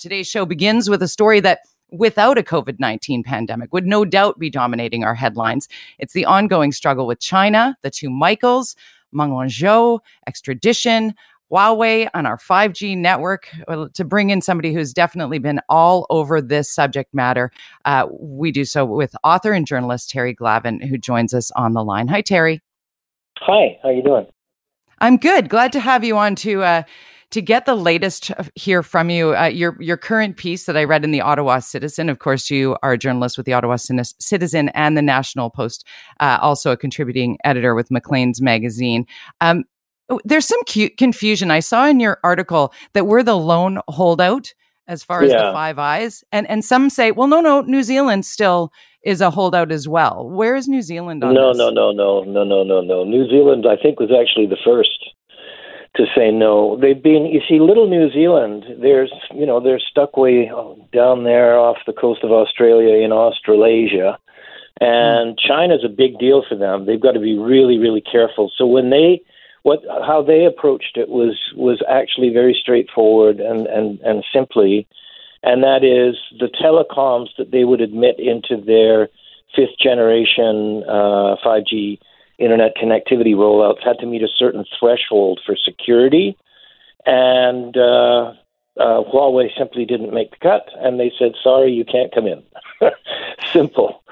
Today's show begins with a story that without a COVID 19 pandemic would no doubt be dominating our headlines. It's the ongoing struggle with China, the two Michaels, Meng Wanzhou, extradition, Huawei on our 5G network. Well, to bring in somebody who's definitely been all over this subject matter, uh, we do so with author and journalist Terry Glavin, who joins us on the line. Hi, Terry. Hi, how are you doing? I'm good. Glad to have you on to uh, to get the latest here from you. Uh, your your current piece that I read in the Ottawa Citizen. Of course, you are a journalist with the Ottawa Citizen and the National Post, uh, also a contributing editor with Maclean's magazine. Um, oh, there's some cute confusion. I saw in your article that we're the lone holdout as far as yeah. the Five Eyes, and and some say, well, no, no, New Zealand still is a holdout as well. Where is New Zealand on no, this? No, no, no, no, no, no, no. New Zealand, I think, was actually the first to say no. They've been, you see, little New Zealand. There's, you know, they're stuck way down there off the coast of Australia in Australasia, and mm. China's a big deal for them. They've got to be really, really careful. So when they what how they approached it was was actually very straightforward and and and simply and that is the telecoms that they would admit into their fifth generation uh, 5G internet connectivity rollouts had to meet a certain threshold for security, and uh, uh, Huawei simply didn't make the cut, and they said, "Sorry, you can't come in." Simple.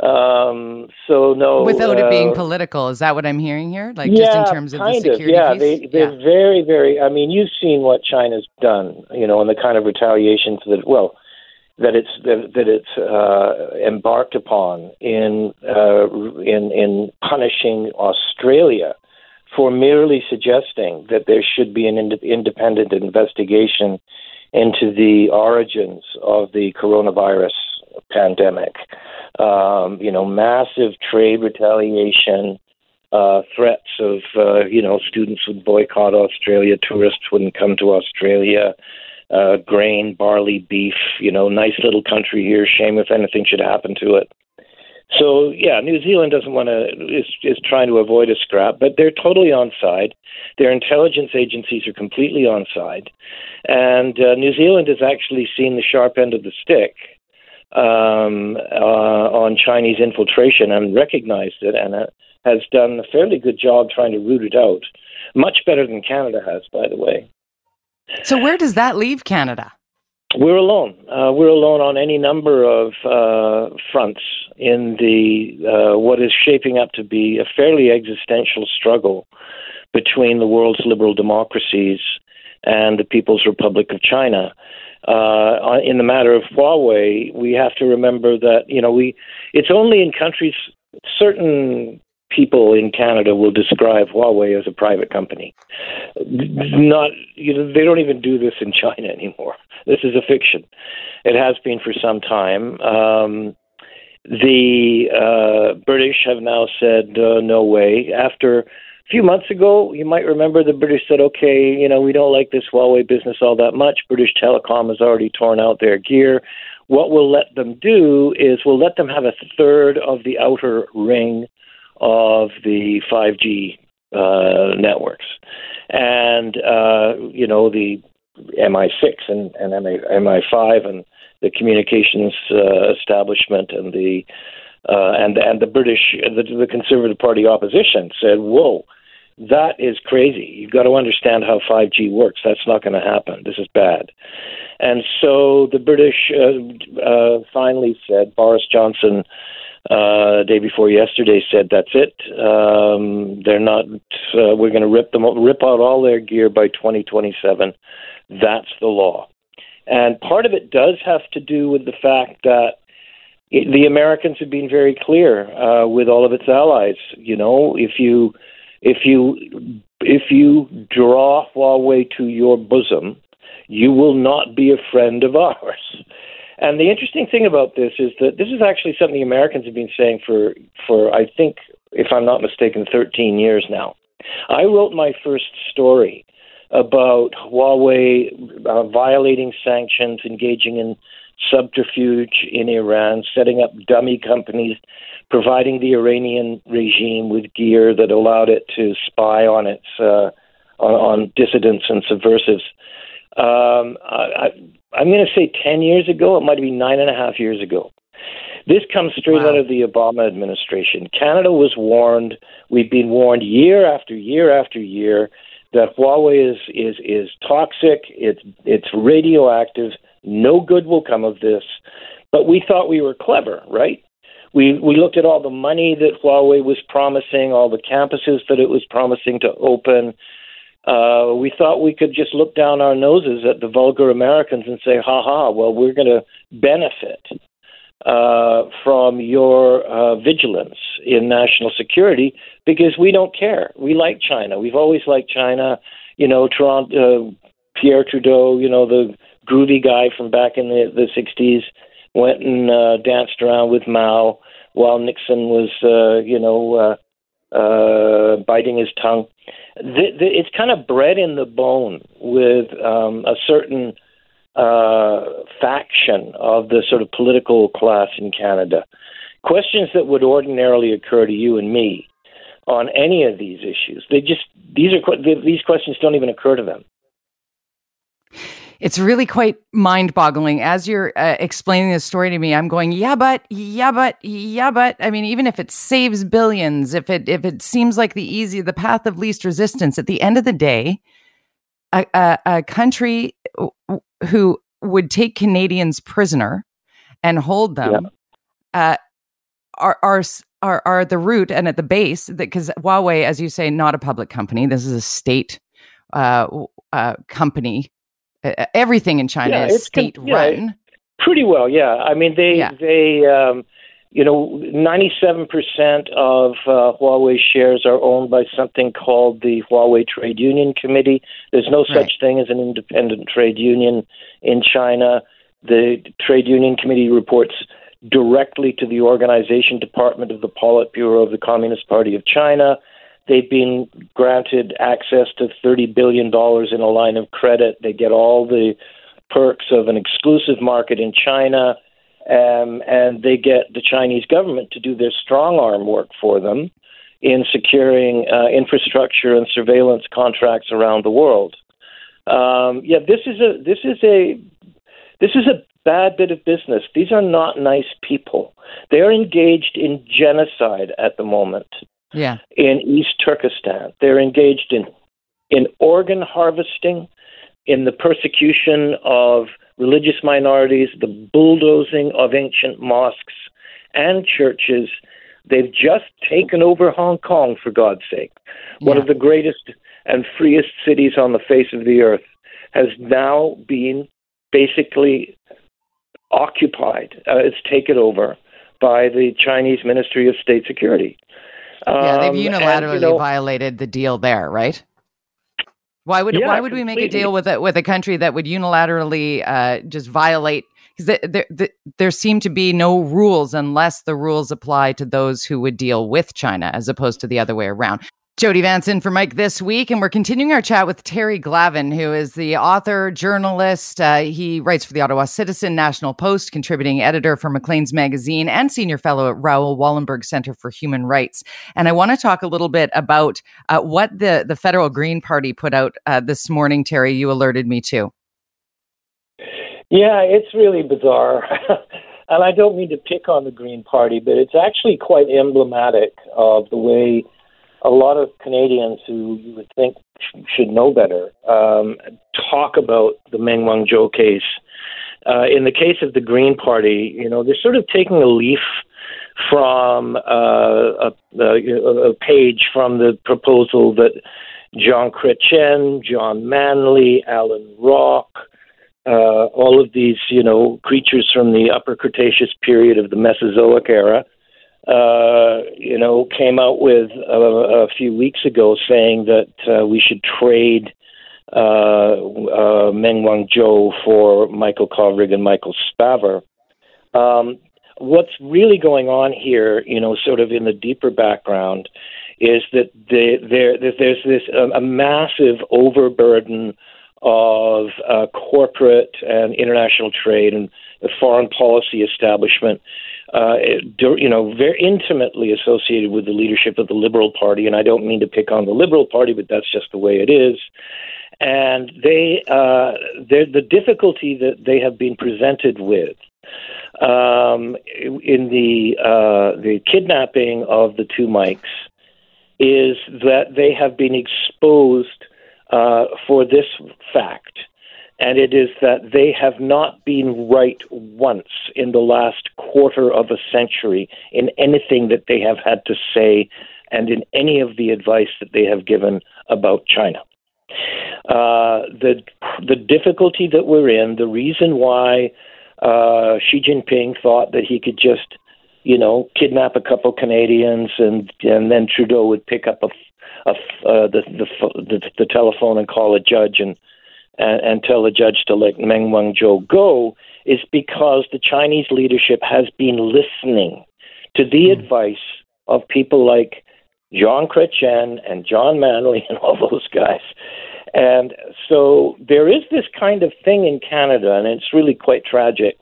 Um, so no, without uh, it being uh, political, is that what I'm hearing here? Like yeah, just in terms of the security of, yeah, piece? They, they're yeah. very, very. I mean, you've seen what China's done, you know, and the kind of retaliations that well that it's that, that it's uh, embarked upon in uh, in in punishing Australia for merely suggesting that there should be an ind- independent investigation into the origins of the coronavirus pandemic. Um, you know, massive trade retaliation, uh, threats of, uh, you know, students would boycott Australia, tourists wouldn't come to Australia, uh, grain, barley, beef, you know, nice little country here, shame if anything should happen to it. So yeah, New Zealand doesn't want to is is trying to avoid a scrap, but they're totally on side. Their intelligence agencies are completely on side, and uh, New Zealand has actually seen the sharp end of the stick um, uh, on Chinese infiltration and recognized it and uh, has done a fairly good job trying to root it out. Much better than Canada has, by the way. So, where does that leave Canada? We're alone. Uh, we're alone on any number of uh, fronts in the uh, what is shaping up to be a fairly existential struggle between the world's liberal democracies and the People's Republic of China uh, in the matter of Huawei, we have to remember that you know we it's only in countries certain people in Canada will describe Huawei as a private company. Not you know they don't even do this in China anymore. This is a fiction. It has been for some time. Um, the uh, British have now said uh, no way after a few months ago, you might remember the British said, okay, you know, we don't like this Huawei business all that much. British Telecom has already torn out their gear. What we'll let them do is we'll let them have a third of the outer ring of the 5G uh, networks. And, uh, you know, the MI6 and, and MI5 and the communications uh, establishment and the uh, and and the British, the, the Conservative Party opposition said, "Whoa, that is crazy. You've got to understand how 5G works. That's not going to happen. This is bad." And so the British uh, uh, finally said, Boris Johnson, uh, day before yesterday, said, "That's it. Um, they're not. Uh, we're going to rip them, rip out all their gear by 2027. That's the law." And part of it does have to do with the fact that the Americans have been very clear uh, with all of its allies. You know, if you if you if you draw Huawei to your bosom, you will not be a friend of ours. And the interesting thing about this is that this is actually something Americans have been saying for for I think, if I'm not mistaken, 13 years now. I wrote my first story about Huawei uh, violating sanctions, engaging in subterfuge in Iran, setting up dummy companies, providing the Iranian regime with gear that allowed it to spy on its uh, on, on dissidents and subversives. Um, I, I'm going to say 10 years ago. It might be nine and a half years ago. This comes straight wow. out of the Obama administration. Canada was warned. We've been warned year after year after year that Huawei is is is toxic. It's it's radioactive. No good will come of this. But we thought we were clever, right? We we looked at all the money that Huawei was promising, all the campuses that it was promising to open. Uh, we thought we could just look down our noses at the vulgar Americans and say, "Ha ha! Well, we're going to benefit uh, from your uh, vigilance in national security because we don't care. We like China. We've always liked China. You know, Toronto, uh, Pierre Trudeau. You know, the groovy guy from back in the the '60s went and uh, danced around with Mao while Nixon was, uh, you know, uh, uh, biting his tongue. It's kind of bred in the bone with um, a certain uh, faction of the sort of political class in Canada. Questions that would ordinarily occur to you and me on any of these issues, they just these are these questions don't even occur to them it's really quite mind boggling. As you're uh, explaining this story to me, I'm going, yeah, but, yeah, but, yeah, but. I mean, even if it saves billions, if it if it seems like the easy, the path of least resistance, at the end of the day, a, a, a country who would take Canadians prisoner and hold them yeah. uh, are are are are the root and at the base that because Huawei, as you say, not a public company. This is a state uh, uh, company everything in China yeah, is state run. Yeah, pretty well, yeah. I mean, they yeah. they um, you know, 97% of uh, Huawei shares are owned by something called the Huawei Trade Union Committee. There's no such right. thing as an independent trade union in China. The Trade Union Committee reports directly to the organization department of the Politburo of the Communist Party of China. They've been granted access to $30 billion in a line of credit. They get all the perks of an exclusive market in China. Um, and they get the Chinese government to do their strong arm work for them in securing uh, infrastructure and surveillance contracts around the world. Um, yeah, this is a this is a this is a bad bit of business. These are not nice people. They are engaged in genocide at the moment yeah. in East Turkestan. They're engaged in in organ harvesting, in the persecution of religious minorities, the bulldozing of ancient mosques and churches. They've just taken over Hong Kong, for God's sake. Yeah. One of the greatest and freest cities on the face of the earth has now been basically occupied. Uh, it's taken over by the Chinese Ministry of State Security. Yeah, they've unilaterally um, and, you know, violated the deal there, right? Why would yeah, why would we make a deal with a with a country that would unilaterally uh, just violate? Because there, there, there seem to be no rules unless the rules apply to those who would deal with China, as opposed to the other way around. Jody Vance in for Mike this week, and we're continuing our chat with Terry Glavin, who is the author, journalist. Uh, he writes for the Ottawa Citizen, National Post, contributing editor for Maclean's Magazine, and senior fellow at Raoul Wallenberg Center for Human Rights. And I want to talk a little bit about uh, what the, the federal Green Party put out uh, this morning, Terry. You alerted me to. Yeah, it's really bizarre. and I don't mean to pick on the Green Party, but it's actually quite emblematic of the way a lot of Canadians who you would think should know better um, talk about the Meng Wanzhou case. Uh, in the case of the Green Party, you know, they're sort of taking a leaf from uh, a, a, a, page from the proposal that Jean Chrétien, John Manley, Allan Rock, uh, all of these, you know, creatures from the Upper Cretaceous period of the Mesozoic era uh, you know, came out with a, a few weeks ago saying that uh, we should trade uh, uh, Meng Wanzhou for Michael Kovrig and Michael Spavor. Um, what's really going on here, you know, sort of in the deeper background, is that there, there's this a massive overburden of uh, corporate and international trade and the foreign policy establishment uh, you know, very intimately associated with the leadership of the Liberal Party. And I don't mean to pick on the Liberal Party, but that's just the way it is. and they uh, the difficulty that they have been presented with um, in the uh, the kidnapping of the two Mikes is that they have been exposed uh, for this fact, and it is that they have not been right once in the last quarter of a century in anything that they have had to say and in any of the advice that they have given about China. Uh, the the difficulty that we're in, the reason why uh, Xi Jinping thought that he could just, you know, kidnap a couple Canadians and and then Trudeau would pick up a, a uh, the, the the the telephone and call a judge and and, and tell the judge to let Meng Wanzhou go is because the Chinese leadership has been listening to the mm. advice of people like Jean Chrétien and John Manley and all those guys. And so there is this kind of thing in Canada, and it's really quite tragic.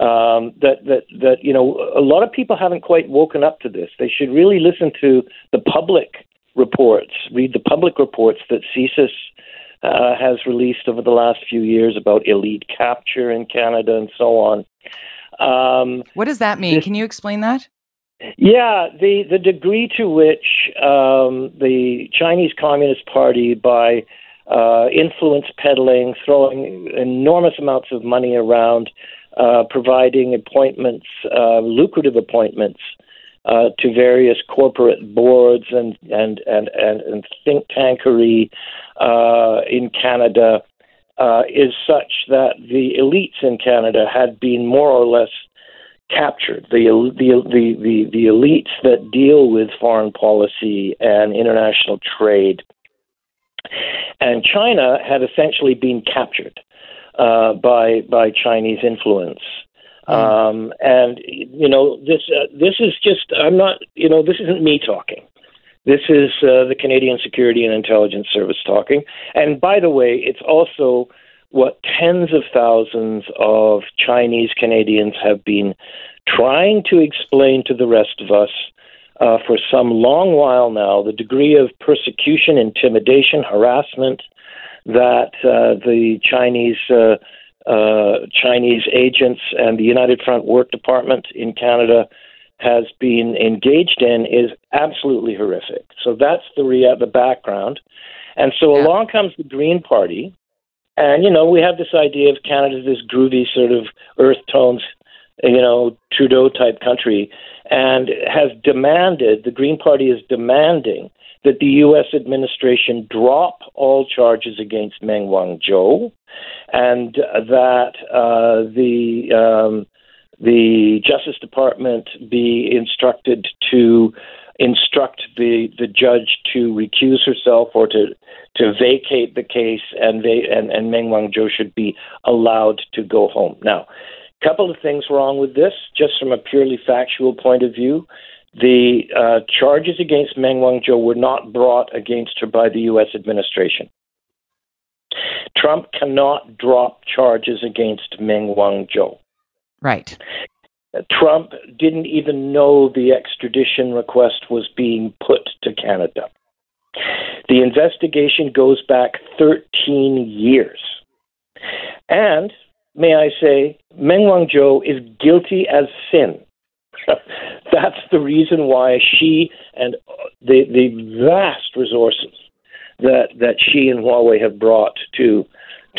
Um, that that that you know a lot of people haven't quite woken up to this. They should really listen to the public reports, read the public reports that CSIS uh, has released over the last few years about elite capture in Canada and so on. Um, what does that mean? This, Can you explain that? Yeah, the the degree to which um, the Chinese Communist Party, by uh, influence peddling, throwing enormous amounts of money around, uh, providing appointments, uh, lucrative appointments uh, to various corporate boards and and and and, and think tankery uh, in Canada uh, is such that the elites in Canada had been more or less captured. The, the, the, the, the elites that deal with foreign policy and international trade. And China had essentially been captured uh, by, by Chinese influence. Hmm. Um, and you know this uh, this is just I'm not you know this isn't me talking. This is uh, the Canadian Security and Intelligence Service talking. And by the way, it's also what tens of thousands of Chinese Canadians have been trying to explain to the rest of us uh, for some long while now the degree of persecution, intimidation, harassment that uh, the Chinese uh, uh Chinese agents and the United Front Work Department in Canada has been engaged in is absolutely horrific. So that's the rea- the background. And so yeah. along comes the Green Party, and, you know, we have this idea of Canada, this groovy sort of earth tones, you know, Trudeau type country, and has demanded, the Green Party is demanding that the U.S. administration drop all charges against Meng Wanzhou and that uh, the. Um, the Justice Department be instructed to instruct the, the judge to recuse herself or to to vacate the case, and they, and, and Meng Wanzhou should be allowed to go home. Now, couple of things wrong with this, just from a purely factual point of view. The uh, charges against Meng Wanzhou were not brought against her by the U.S. administration. Trump cannot drop charges against Meng Wanzhou. Right. Trump didn't even know the extradition request was being put to Canada. The investigation goes back 13 years. And, may I say, Meng Wanzhou is guilty as sin. That's the reason why she and the, the vast resources that, that she and Huawei have brought to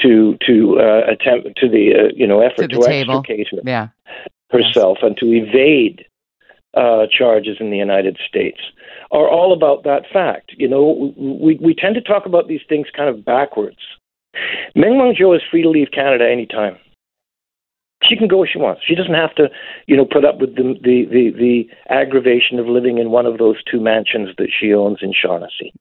to to uh, attempt to the uh, you know effort to, to extricate her. Yeah herself yes. and to evade uh, charges in the United States are all about that fact. You know, we, we tend to talk about these things kind of backwards. Meng Wanzhou is free to leave Canada anytime. She can go where she wants. She doesn't have to, you know, put up with the, the, the, the aggravation of living in one of those two mansions that she owns in Shaughnessy.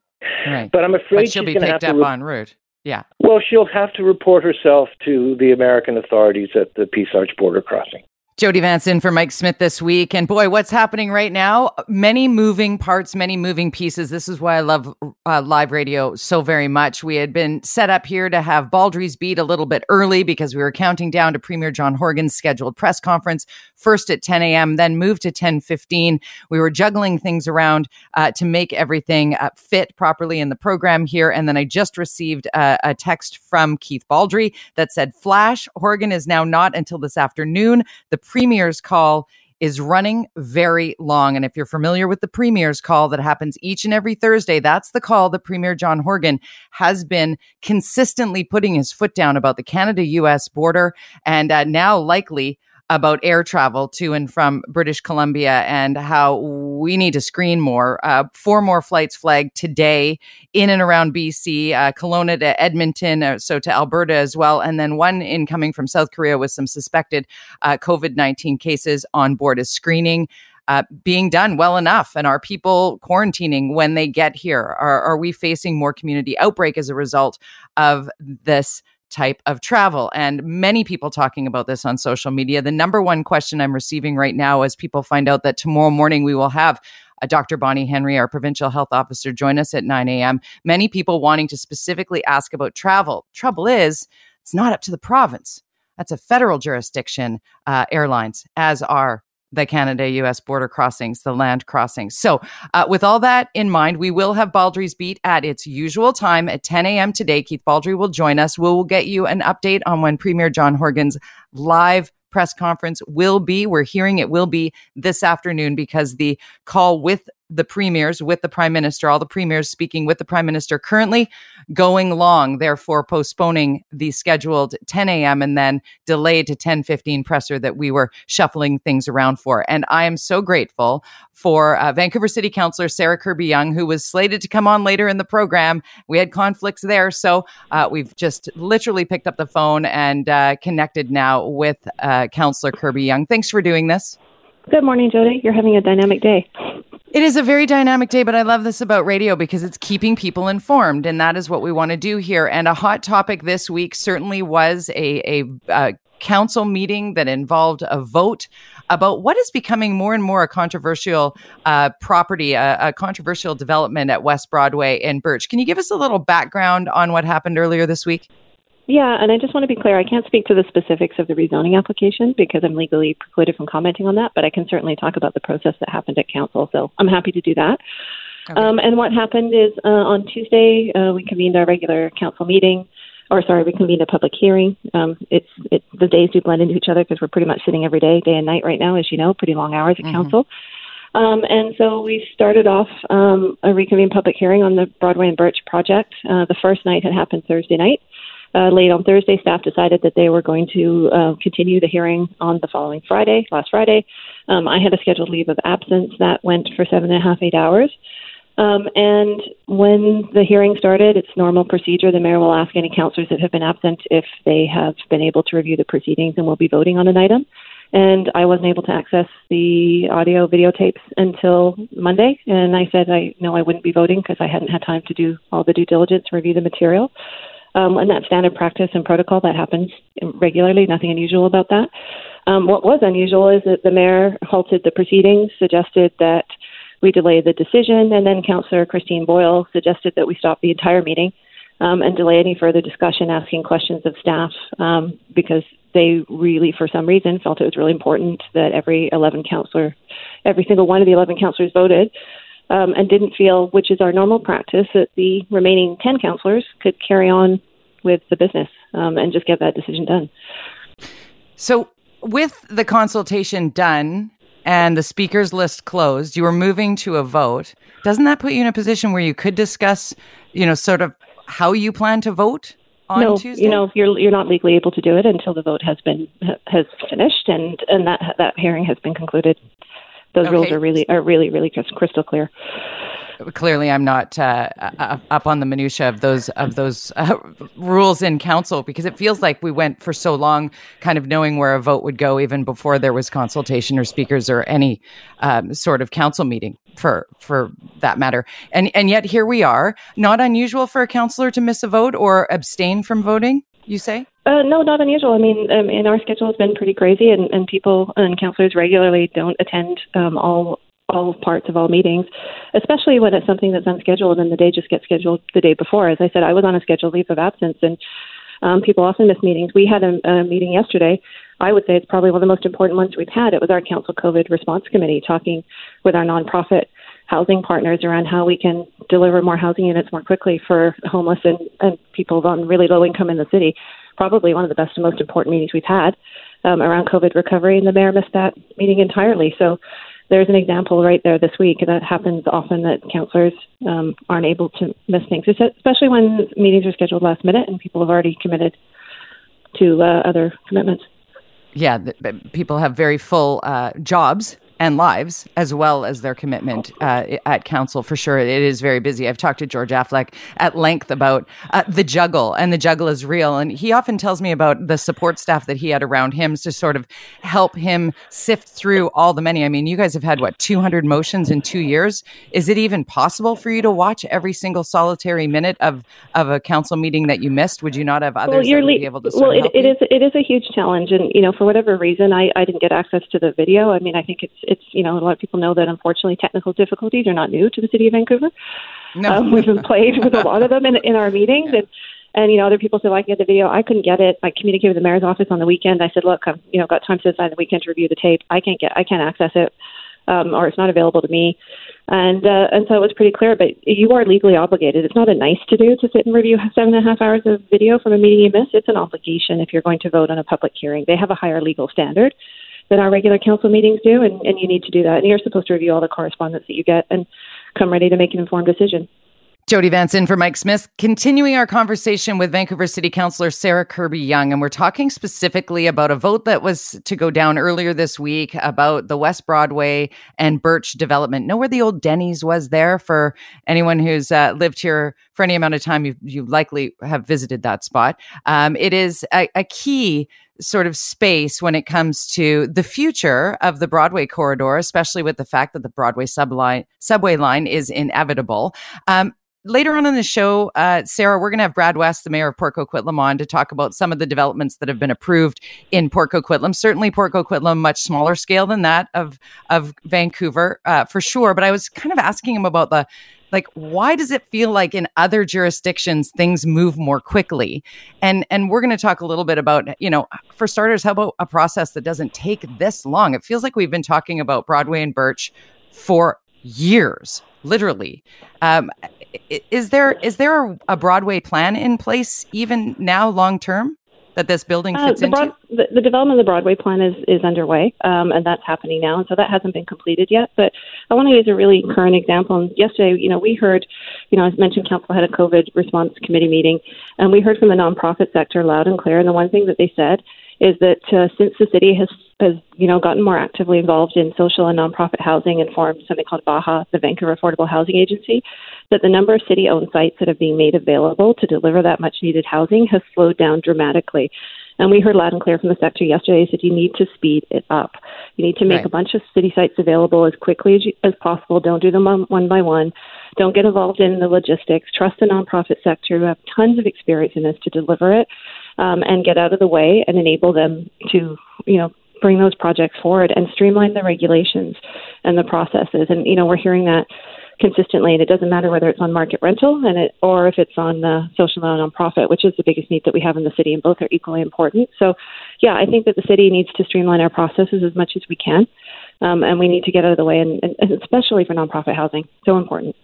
Right. But I'm afraid but she'll she's be picked up re- en route. Yeah. Well, she'll have to report herself to the American authorities at the Peace Arch border crossing. Jody Vance in for Mike Smith this week. And boy, what's happening right now? Many moving parts, many moving pieces. This is why I love uh, live radio so very much. We had been set up here to have Baldry's Beat a little bit early because we were counting down to Premier John Horgan's scheduled press conference, first at 10 a.m., then moved to 10.15. We were juggling things around uh, to make everything uh, fit properly in the program here. And then I just received a, a text from Keith Baldry that said, Flash, Horgan is now not until this afternoon. The premier's call is running very long. And if you're familiar with the premier's call that happens each and every Thursday, that's the call that Premier John Horgan has been consistently putting his foot down about the Canada US border and uh, now likely about air travel to and from British Columbia and how we need to screen more. Uh, four more flights flagged today in and around BC, uh, Kelowna to Edmonton, uh, so to Alberta as well, and then one incoming from South Korea with some suspected uh, COVID 19 cases on board is screening. Uh, being done well enough? And are people quarantining when they get here? Are, are we facing more community outbreak as a result of this type of travel. And many people talking about this on social media. The number one question I'm receiving right now as people find out that tomorrow morning we will have a Dr. Bonnie Henry, our provincial health officer, join us at 9 a.m. Many people wanting to specifically ask about travel. Trouble is, it's not up to the province. That's a federal jurisdiction, uh, airlines, as are the Canada US border crossings, the land crossings. So, uh, with all that in mind, we will have Baldry's Beat at its usual time at 10 a.m. today. Keith Baldry will join us. We will get you an update on when Premier John Horgan's live press conference will be. We're hearing it will be this afternoon because the call with the premiers with the prime minister, all the premiers speaking with the prime minister currently going long, therefore postponing the scheduled 10 a.m. and then delayed to 10:15 presser that we were shuffling things around for. And I am so grateful for uh, Vancouver City Councilor Sarah Kirby-Yung, who was slated to come on later in the program. We had conflicts there, so uh, we've just literally picked up the phone and uh, connected now with uh, Councilor Kirby-Yung. Thanks for doing this. Good morning, Jody. You're having a dynamic day. It is a very dynamic day, but I love this about radio because it's keeping people informed, and that is what we want to do here. And a hot topic this week certainly was a, a, a council meeting that involved a vote about what is becoming more and more a controversial uh, property, a, a, controversial development at West Broadway in Birch. Can you give us a little background on what happened earlier this week? Yeah, and I just want to be clear. I can't speak to the specifics of the rezoning application because I'm legally precluded from commenting on that, but I can certainly talk about the process that happened at council. So I'm happy to do that. Okay. Um, and what happened is uh, on Tuesday, uh, we convened our regular council meeting, or sorry, we convened a public hearing. Um, it's it, the days do blend into each other because we're pretty much sitting every day, day and night right now, as you know, pretty long hours at mm-hmm. council. Um, and so we started off um, a reconvened public hearing on the Broadway and Birch project. Uh, the first night had happened Thursday night uh, late on Thursday, staff decided that they were going to uh, continue the hearing on the following Friday, last Friday. Um, I had a scheduled leave of absence that went for seven and a half, eight hours. Um, and when the hearing started, it's normal procedure. The mayor will ask any councillors that have been absent if they have been able to review the proceedings and will be voting on an item. And I wasn't able to access the audio videotapes until Monday. And I said I know I wouldn't be voting because I hadn't had time to do all the due diligence, review the material. Um, and that's standard practice and protocol that happens regularly, nothing unusual about that. Um, what was unusual is that the mayor halted the proceedings, suggested that we delay the decision, and then Councillor Christine Boyle suggested that we stop the entire meeting um, and delay any further discussion, asking questions of staff um, because they really, for some reason, felt it was really important that every 11 councillor, every single one of the 11 councillors voted um, and didn't feel, which is our normal practice, that the remaining 10 councillors could carry on with the business um, and just get that decision done. So, with the consultation done and the speakers list closed, you were moving to a vote. Doesn't that put you in a position where you could discuss, you know, sort of how you plan to vote? On no, Tuesday? you know, you're you're not legally able to do it until the vote has been has finished and and that that hearing has been concluded. Those okay. rules are really are really really crystal clear. Clearly, I'm not uh, up on the minutia of those of those uh, rules in council because it feels like we went for so long, kind of knowing where a vote would go, even before there was consultation or speakers or any um, sort of council meeting for for that matter. And and yet here we are. Not unusual for a councillor to miss a vote or abstain from voting. You say? Uh, no, not unusual. I mean, um, our schedule has been pretty crazy, and, and people and counselors regularly don't attend um, all all parts of all meetings, especially when it's something that's unscheduled and the day just gets scheduled the day before. As I said, I was on a scheduled leave of absence, and um, people often miss meetings. We had a, a meeting yesterday. I would say it's probably one of the most important ones we've had. It was our council COVID response committee talking with our nonprofit housing partners around how we can deliver more housing units more quickly for homeless and, and people on really low income in the city. Probably one of the best and most important meetings we've had um, around COVID recovery, and the mayor missed that meeting entirely. So there's an example right there this week that happens often that counselors um, aren't able to miss things, especially when meetings are scheduled last minute and people have already committed to uh, other commitments. Yeah, people have very full uh, jobs and lives, as well as their commitment uh, at council. For sure, it is very busy. I've talked to George Affleck at length about uh, the juggle, and the juggle is real. And he often tells me about the support staff that he had around him to sort of help him sift through all the many. I mean, you guys have had what 200 motions in two years. Is it even possible for you to watch every single solitary minute of of a council meeting that you missed? Would you not have others well, you're le- be able to? well, it, it is it is a huge challenge, and you know, for whatever reason, I I didn't get access to the video. I mean, I think it's it's you know a lot of people know that unfortunately technical difficulties are not new to the city of Vancouver. No, um, we've been played with a lot of them in in our meetings yeah. and. And you know, other people said, "Well, I can get the video." I couldn't get it. I communicated with the mayor's office on the weekend. I said, "Look, I've you know got time to decide the weekend to review the tape. I can't get, I can't access it, um, or it's not available to me." And uh, and so it was pretty clear. But you are legally obligated. It's not a nice to do to sit and review seven and a half hours of video from a meeting you missed. It's an obligation if you're going to vote on a public hearing. They have a higher legal standard than our regular council meetings do, and, and you need to do that. And you're supposed to review all the correspondence that you get and come ready to make an informed decision. Jody Vance in for Mike Smith, continuing our conversation with Vancouver City Councilor Sarah Kirby-Yung. And we're talking specifically about a vote that was to go down earlier this week about the West Broadway and Birch development. Know where the old Denny's was there for anyone who's uh, lived here for any amount of time? You, you likely have visited that spot. Um, it is a, a key sort of space when it comes to the future of the Broadway corridor, especially with the fact that the Broadway subline, subway line is inevitable. Um, later on in the show, uh, Sarah, we're going to have Brad West, the mayor of Port Coquitlam, on to talk about some of the developments that have been approved in Port Coquitlam. Certainly, Port Coquitlam, much smaller scale than that of of Vancouver, uh, for sure. But I was kind of asking him about the like why does it feel like in other jurisdictions things move more quickly and and we're going to talk a little bit about you know for starters how about a process that doesn't take this long it feels like we've been talking about broadway and birch for years literally um, is there is there a broadway plan in place even now long term that this building uh, fits uh, the into? the, the, development of the Broadway plan is, is underway, um, and that's happening now. And so that hasn't been completed yet. But I want to use a really current example. And yesterday, you know, we heard, you know, as mentioned, Council had a COVID response committee meeting, and we heard from the nonprofit sector loud and clear. And the one thing that they said is that uh, since the city has has you know gotten more actively involved in social and nonprofit housing and formed something called VAHA, the Vancouver Affordable Housing Agency, that the number of city-owned sites that are being made available to deliver that much-needed housing has slowed down dramatically. And we heard loud and clear from the sector yesterday that you need to speed it up. You need to make right. a bunch of city sites available as quickly as, you, as possible. Don't do them one by one. Don't get involved in the logistics. Trust the nonprofit sector who have tons of experience in this to deliver it um, and get out of the way and enable them to, you know, bring those projects forward and streamline the regulations and the processes. And you know, we're hearing that consistently, and it doesn't matter whether it's on market rental and it or if it's on the social and nonprofit, which is the biggest need that we have in the city, and both are equally important. So, yeah, I think that the city needs to streamline our processes as much as we can, um, and we need to get out of the way, and, and especially for nonprofit housing, so important.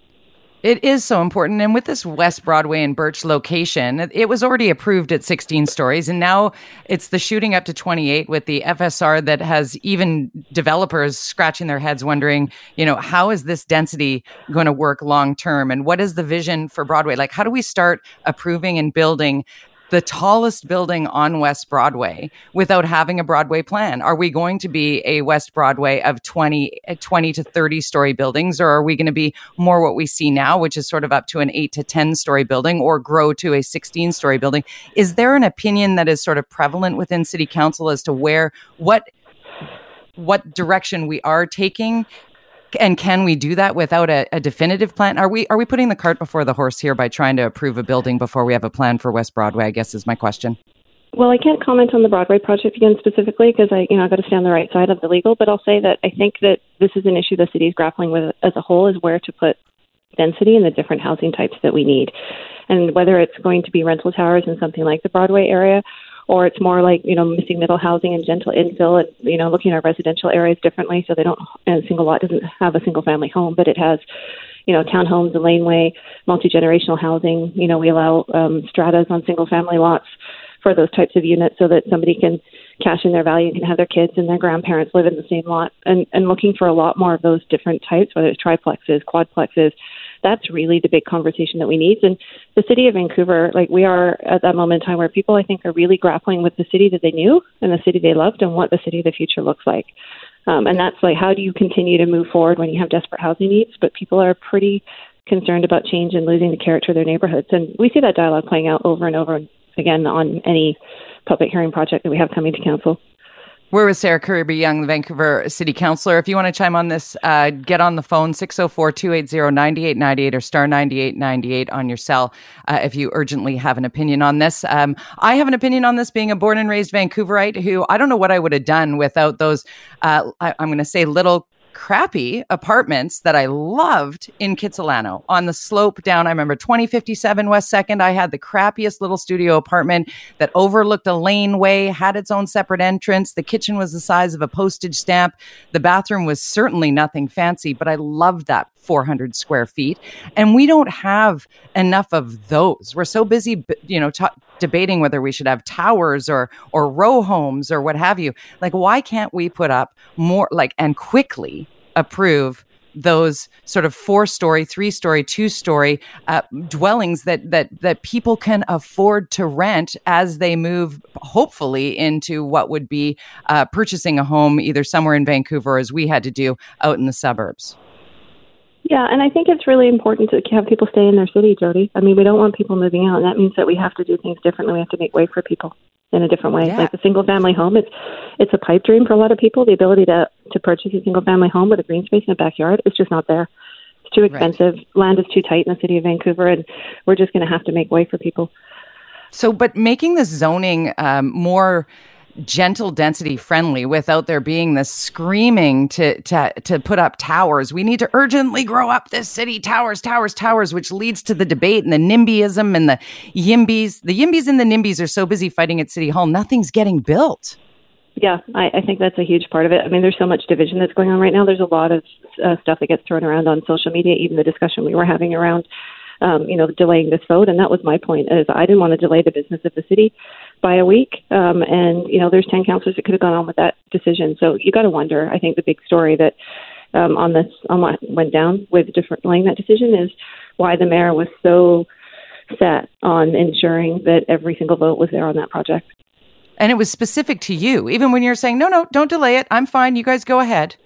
It is so important. And with this West Broadway and Birch location, it was already approved at 16 stories. And now it's the shooting up to 28 with the FSR that has even developers scratching their heads wondering, you know, how is this density going to work long term? And what is the vision for Broadway? Like, how do we start approving and building the tallest building on West Broadway without having a Broadway plan? Are we going to be a West Broadway of 20, eh, 20 to 30 story buildings, or are we going to be more what we see now, which is sort of up to an 8 to 10 story building or grow to a 16 story building? Is there an opinion that is sort of prevalent within City Council as to where, what, what direction we are taking and can we do that without a, a, definitive plan? Are we are we putting the cart before the horse here by trying to approve a building before we have a plan for West Broadway? I guess is my question. Well, I can't comment on the Broadway project again specifically because I, you know, I got to stay on the right side of the legal. But I'll say that I think that this is an issue the city is grappling with as a whole: is where to put density and the different housing types that we need, and whether it's going to be rental towers in something like the Broadway area, or it's more like you know missing middle housing and gentle infill, and you know looking at our residential areas differently, so they don't. A single lot doesn't have a single family home, but it has you know, townhomes, a laneway, multi generational housing. You know, we allow um, stratas on single family lots for those types of units so that somebody can cash in their value and can have their kids and their grandparents live in the same lot and, and looking for a lot more of those different types, whether it's triplexes, quadplexes. That's really the big conversation that we need. And the city of Vancouver, like we are at that moment in time where people I think are really grappling with the city that they knew and the city they loved and what the city of the future looks like. Um, and that's like how do you continue to move forward when you have desperate housing needs, but people are pretty concerned about change and losing the character of their neighborhoods. And we see that dialogue playing out over and over again on any public hearing project that we have coming to council. We're with Sarah Kirby-Yung, the Vancouver City Councillor. If you want to chime on this, uh, get on the phone 604 280 9898 or star 9898 on your cell uh, if you urgently have an opinion on this. Um, I have an opinion on this being a born and raised Vancouverite who I don't know what I would have done without those, uh, I, I'm going to say, little crappy apartments that I loved in Kitsilano on the slope down. I remember 2057 West 2nd. I had the crappiest little studio apartment that overlooked a laneway, had its own separate entrance. The kitchen was the size of a postage stamp. The bathroom was certainly nothing fancy, but I loved that 400 square feet. And we don't have enough of those. We're so busy, you know, t- debating whether we should have towers or or row homes or what have you. Like, why can't we put up more like and quickly approve? those sort of four story, three story, two story uh, dwellings that that that people can afford to rent as they move, hopefully, into what would be uh, purchasing a home either somewhere in Vancouver, as we had to do out in the suburbs. Yeah, and I think it's really important to have people stay in their city, Jody. I mean, we don't want people moving out, and that means that we have to do things differently. We have to make way for people in a different way. Yeah. Like a single family home, it's it's a pipe dream for a lot of people. The ability to to purchase a single family home with a green space in a backyard is just not there. It's too expensive. Right. Land is too tight in the city of Vancouver, and we're just going to have to make way for people. So, but making the zoning um, more gentle density friendly without there being this screaming to to to put up towers. We need to urgently grow up this city, towers, towers, towers, which leads to the debate and the NIMBYism and the YIMBYs. The YIMBYs and the NIMBYs are so busy fighting at City Hall, nothing's getting built. Yeah, I, I think that's a huge part of it. I mean, there's so much division that's going on right now. There's a lot of uh, stuff that gets thrown around on social media, even the discussion we were having around um, you know, delaying this vote. And that was my point is I didn't want to delay the business of the city by a week. Um, and, you know, there's 10 councillors that could have gone on with that decision. So you got to wonder, I think the big story that um, on this, on what went down with delaying that decision is why the mayor was so set on ensuring that every single vote was there on that project. And it was specific to you, even when you're saying, no, no, don't delay it. I'm fine. You guys go ahead.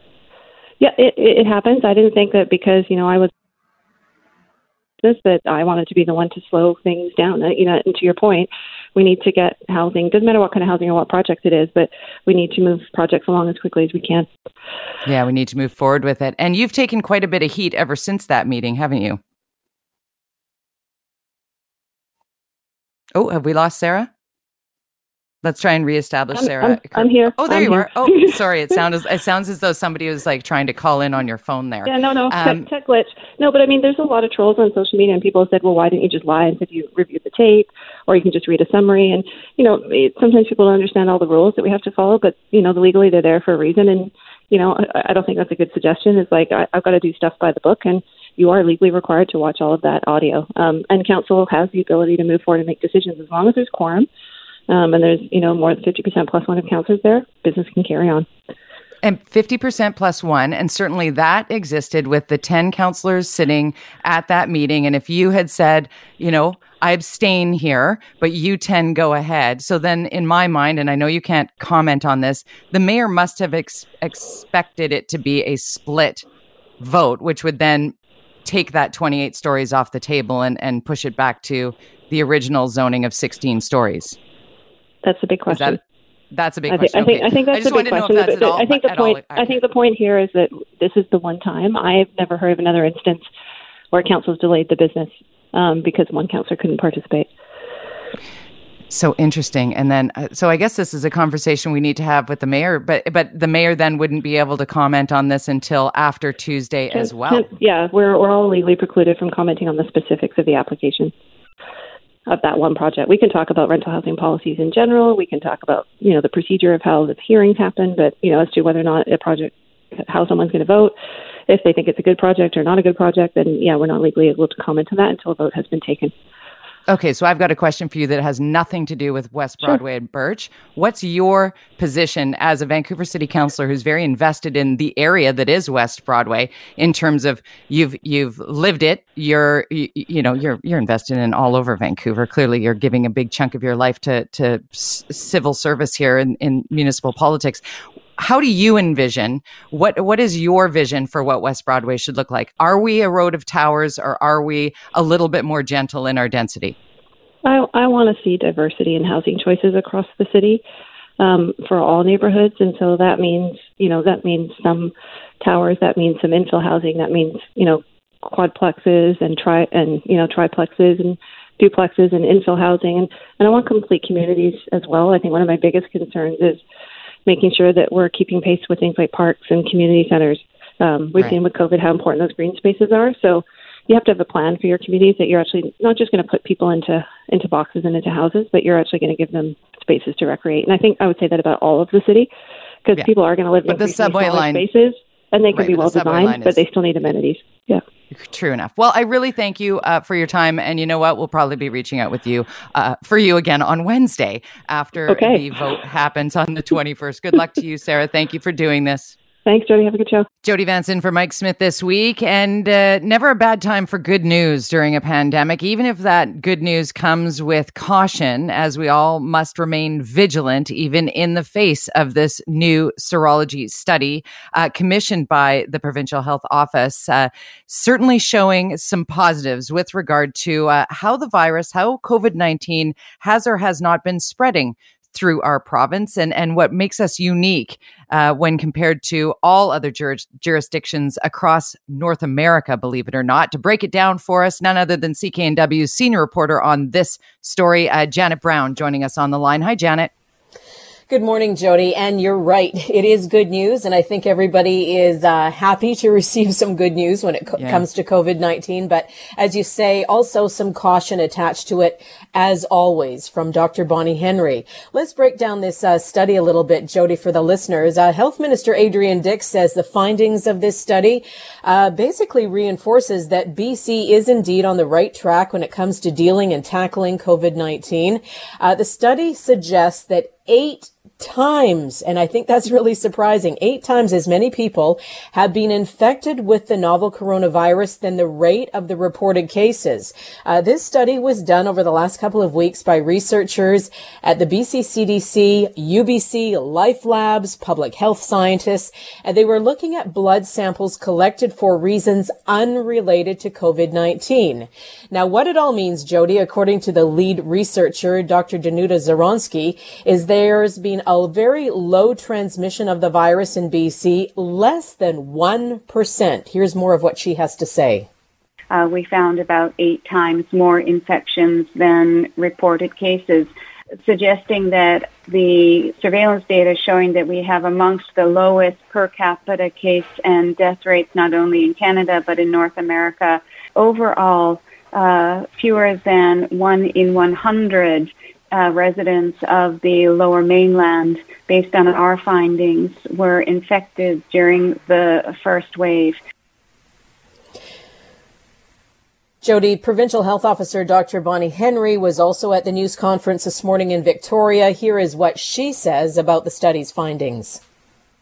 Yeah, it, it happens. I didn't think that because, you know, I was that I wanted to be the one to slow things down. Uh, you know, and to your point, we need to get housing. Doesn't matter what kind of housing or what project it is, but we need to move projects along as quickly as we can. Yeah, we need to move forward with it. And you've taken quite a bit of heat ever since that meeting, haven't you? Oh, have we lost Sarah? Let's try and reestablish I'm, Sarah. I'm, I'm, here. Oh, there I'm you here. are. Oh, sorry. It sounds it sounds as though somebody was like trying to call in on your phone there. Yeah, no, no, um, tech, tech glitch. No, but I mean, there's a lot of trolls on social media, and people said, "Well, why didn't you just lie and said you reviewed the tape, or you can just read a summary?" And you know, it, sometimes people don't understand all the rules that we have to follow, but you know, legally they're there for a reason, and you know, I, I don't think that's a good suggestion. It's like I, I've got to do stuff by the book, and you are legally required to watch all of that audio. Um, and council has the ability to move forward and make decisions as long as there's quorum um, and there's you know more than 50% plus one of councillors there, business can carry on. And 50% plus one. And certainly that existed with the 10 councillors sitting at that meeting. And if you had said, you know, I abstain here, but you 10 go ahead. So then, in my mind, and I know you can't comment on this, the mayor must have ex- expected it to be a split vote, which would then take that 28 stories off the table and, and push it back to the original zoning of 16 stories. That's a big question. That, that's a big I think, question. I think, I think that's a big question. All, I think the point. I think the point here is that this is the one time I've never heard of another instance where councils delayed the business um, because one councillor couldn't participate. So interesting. And then, uh, so I guess this is a conversation we need to have with the mayor, but but the mayor then wouldn't be able to comment on this until after Tuesday as well. Yeah, we're we're all legally precluded from commenting on the specifics of the application of that one project. We can talk about rental housing policies in general. We can talk about you know the procedure of how the hearings happen, but you know as to whether or not a project, how someone's going to vote, if they think it's a good project or not a good project, then yeah, we're not legally able to comment on that until a vote has been taken. Okay, so I've got a question for you that has nothing to do with West Broadway sure. and Birch. What's your position as a Vancouver City Councilor who's very invested in the area that is West Broadway in terms of you've you've lived it, you're you, you know you're you're invested in all over Vancouver. Clearly, you're giving a big chunk of your life to to civil service here in, in municipal politics how do you envision what what is your vision for what West Broadway should look like? Are we a road of towers or are we a little bit more gentle in our density? I, I want to see diversity in housing choices across the city um, for all neighborhoods, and so that means you know that means some towers, that means some infill housing, that means you know quadplexes and tri and you know triplexes and duplexes and infill housing, and and I want complete communities as well. I think one of my biggest concerns is making sure that we're keeping pace with things like parks and community centers. Um, we've right. seen with COVID how important those green spaces are. So you have to have a plan for your communities that you're actually not just going to put people into into boxes and into houses, but you're actually going to give them spaces to recreate. And I think I would say that about all of the city because yeah. people are going to live but in the subway line spaces and they can right, be well designed, but they still need amenities. Yeah. True enough. Well, I really thank you uh, for your time. And you know what? We'll probably be reaching out with you uh, for you again on Wednesday after okay. the vote happens on the 21st. Good luck to you, Sarah. Thank you for doing this. Thanks, Jody. Have a good show. Jody Vance in for Mike Smith this week. And uh, never a bad time for good news during a pandemic, even if that good news comes with caution, as we all must remain vigilant, even in the face of this new serology study uh, commissioned by the Provincial Health Office, uh, certainly showing some positives with regard to uh, how the virus, how COVID 19 has or has not been spreading through our province and, and what makes us unique uh, when compared to all other jur- jurisdictions across North America, believe it or not. To break it down for us, none other than CKNW's senior reporter on this story, uh, Janet Brown, joining us on the line. Hi, Janet. Good morning, Jody. And you're right. It is good news. And I think everybody is uh, happy to receive some good news when it co- yeah. comes to COVID-19. But as you say, also some caution attached to it, as always, from Dr. Bonnie Henry. Let's break down this uh, study a little bit, Jody, for the listeners. Uh, Health Minister Adrian Dix says the findings of this study uh, basically reinforces that BC is indeed on the right track when it comes to dealing and tackling COVID-19. Uh, the study suggests that eight times, and I think that's really surprising, eight times as many people have been infected with the novel coronavirus than the rate of the reported cases. Uh, this study was done over the last couple of weeks by researchers at the BC CDC, UBC, Life Labs, public health scientists, and they were looking at blood samples collected for reasons unrelated to COVID-19. Now, what it all means, Jody, according to the lead researcher, Dr. Danuta Skowronski, is there's been a very low transmission of the virus in BC, less than 1%. Here's more of what she has to say. Uh, we found about eight times more infections than reported cases, suggesting that the surveillance data showing that we have amongst the lowest per capita case and death rates not only in Canada but in North America. Overall, uh, fewer than one in 100 uh, residents of the lower mainland, based on our findings, were infected during the first wave. Jody, Provincial Health Officer Dr. Bonnie Henry was also at the news conference this morning in Victoria. Here is what she says about the study's findings.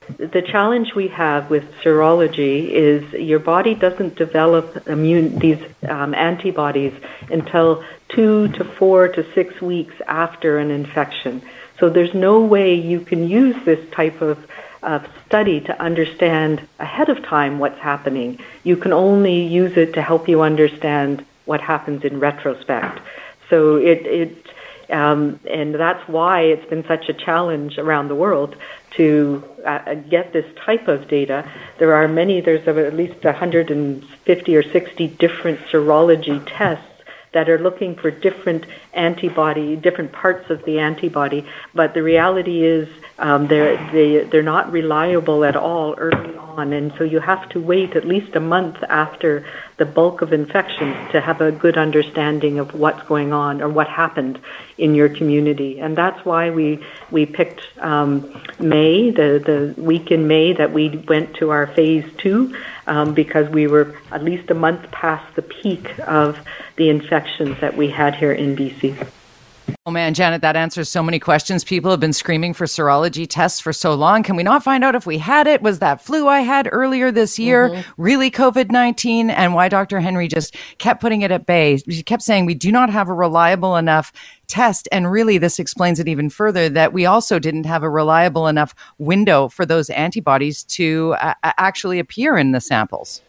The challenge we have with serology is your body doesn't develop immune these um, antibodies until two to four to six weeks after an infection. So there's no way you can use this type of, of study to understand ahead of time what's happening. You can only use it to help you understand what happens in retrospect. So it, it um, and that's why it's been such a challenge around the world to uh, get this type of data. There are many, there's at least 150 or 60 different serology tests that are looking for different antibody, different parts of the antibody. But the reality is um, they're they, they're not reliable at all early on, and so you have to wait at least a month after the bulk of infections to have a good understanding of what's going on or what happened in your community. And that's why we we picked um, May, the the week in May that we went to our phase two, um, because we were at least a month past the peak of the infections that we had here in BC. Oh man, Janet, that answers so many questions. People have been screaming for serology tests for so long. Can we not find out if we had it? Was that flu I had earlier this year mm-hmm. really COVID 19? And why Dr. Henry just kept putting it at bay. She kept saying we do not have a reliable enough test. And really, this explains it even further that we also didn't have a reliable enough window for those antibodies to uh, actually appear in the samples.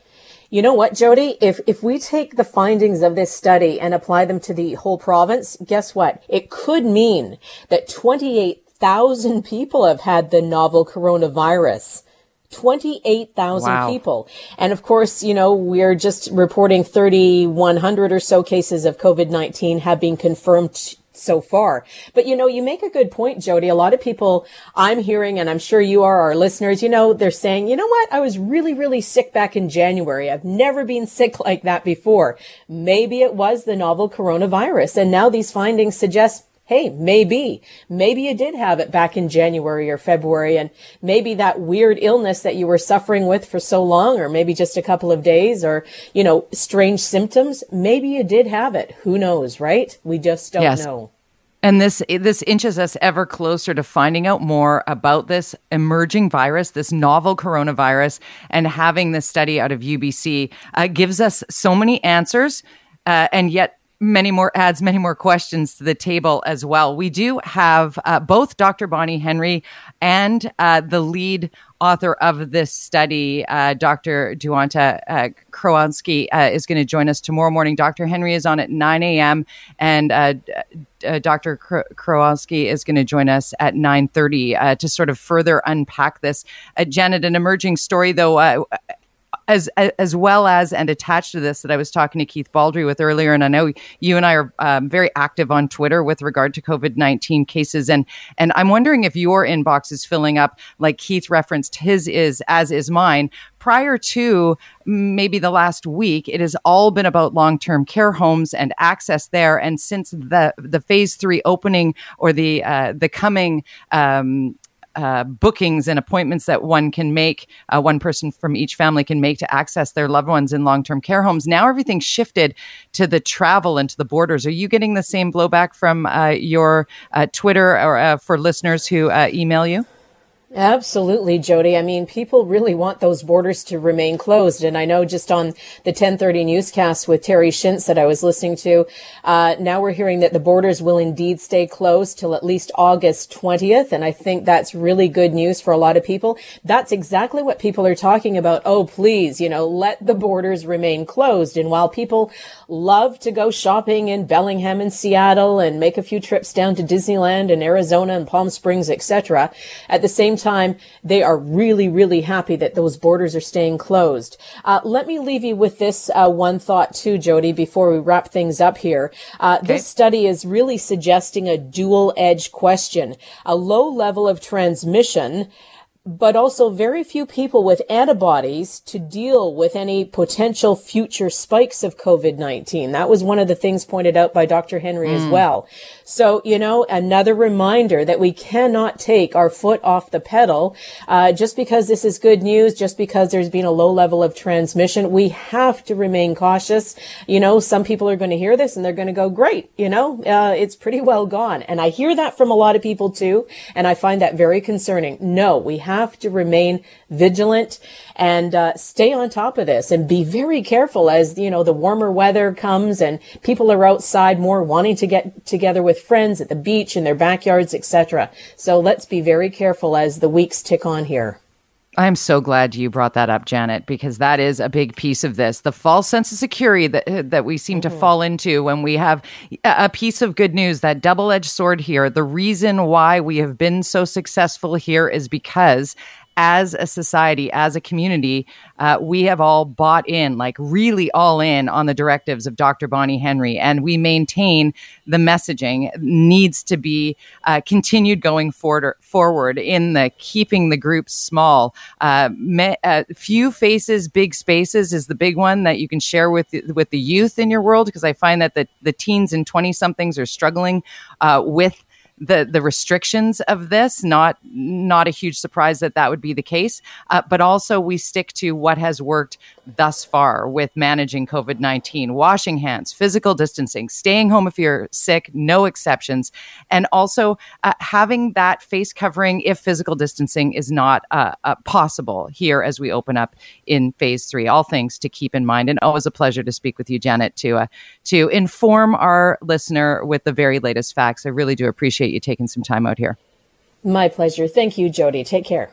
You know what, Jody? If if we take the findings of this study and apply them to the whole province, guess what? It could mean that 28,000 people have had the novel coronavirus. 28,000 wow. people. And of course, you know, we're just reporting 3,100 or so cases of COVID-19 have been confirmed so far. But you know, you make a good point, Jody. A lot of people I'm hearing, and I'm sure you are our listeners, you know, they're saying, you know what? I was really, really sick back in January. I've never been sick like that before. Maybe it was the novel coronavirus. And now these findings suggest Hey, maybe, maybe you did have it back in January or February and maybe that weird illness that you were suffering with for so long or maybe just a couple of days or, you know, strange symptoms. Maybe you did have it. Who knows, right? We just don't yes. know. And this this inches us ever closer to finding out more about this emerging virus, this novel coronavirus, and having this study out of UBC uh, gives us so many answers, uh, and yet many more adds many more questions to the table as well. We do have uh, both Dr. Bonnie Henry and uh, the lead author of this study, uh, Dr. Danuta uh, Skowronski, uh, is going to join us tomorrow morning. Dr. Henry is on at 9 a.m. and uh, uh, Dr. Skowronski is going to join us at 9.30 to sort of further unpack this. Janet, an emerging story, though, as as well as and attached to this that I was talking to Keith Baldrey with earlier, and I know you and I are um, very active on Twitter with regard to COVID nineteen cases, and and I'm wondering if your inbox is filling up like Keith referenced his is as is mine. Prior to maybe the last week, it has all been about long term care homes and access there, and since the the phase three opening or the uh, the coming um, uh, bookings and appointments that one can make, uh, one person from each family can make to access their loved ones in long term care homes. Now everything's shifted to the travel and to the borders. Are you getting the same blowback from uh, your uh, Twitter or for listeners who email you? Absolutely, Jody. I mean, people really want those borders to remain closed. And I know just on the 1030 newscast with Terry Shintz that I was listening to, uh, now we're hearing that the borders will indeed stay closed till at least August 20th. And I think that's really good news for a lot of people. That's exactly what people are talking about. Oh, please, you know, let the borders remain closed. And while people love to go shopping in Bellingham and Seattle and make a few trips down to Disneyland and Arizona and Palm Springs, etc., at the same time, they are really, really happy that those borders are staying closed. Uh, let me leave you with this uh, one thought too, Jody, before we wrap things up here. Uh, okay. This study is really suggesting a dual edge question, a low level of transmission but also very few people with antibodies to deal with any potential future spikes of COVID-19. That was one of the things pointed out by Dr. Henry mm. as well. So, you know, another reminder that we cannot take our foot off the pedal, uh, just because this is good news, just because there's been a low level of transmission. We have to remain cautious. You know, some people are going to hear this and they're going to go, great, you know, uh, it's pretty well gone. And I hear that from a lot of people too. And I find that very concerning. No, we have have to remain vigilant and uh, stay on top of this and be very careful as you know the warmer weather comes and people are outside more wanting to get together with friends at the beach in their backyards etc so let's be very careful as the weeks tick on here I'm so glad you brought that up, Janet, because that is a big piece of this. The false sense of security that that we seem mm-hmm. to fall into when we have a piece of good news, that double-edged sword here. The reason why we have been so successful here is because as a society, as a community, uh, we have all bought in, like really all in on the directives of Dr. Bonnie Henry, and we maintain the messaging needs to be uh, continued going forward, forward in the keeping the groups small. Uh, me, uh, few faces, big spaces is the big one that you can share with with the youth in your world because I find that the the teens and twenty somethings are struggling uh, with the the restrictions of this. Not not a huge surprise that that would be the case, uh, but also we stick to what has worked thus far with managing COVID nineteen: washing hands, physical distancing, staying home if you're sick, no exceptions, and also uh, having that face covering if physical distancing is not uh, uh possible here as we open up in phase three. All things to keep in mind, and always a pleasure to speak with you, Janet, to uh, to inform our listener with the very latest facts. I really do appreciate you taking some time out here. My pleasure. Thank you, Jody. Take care.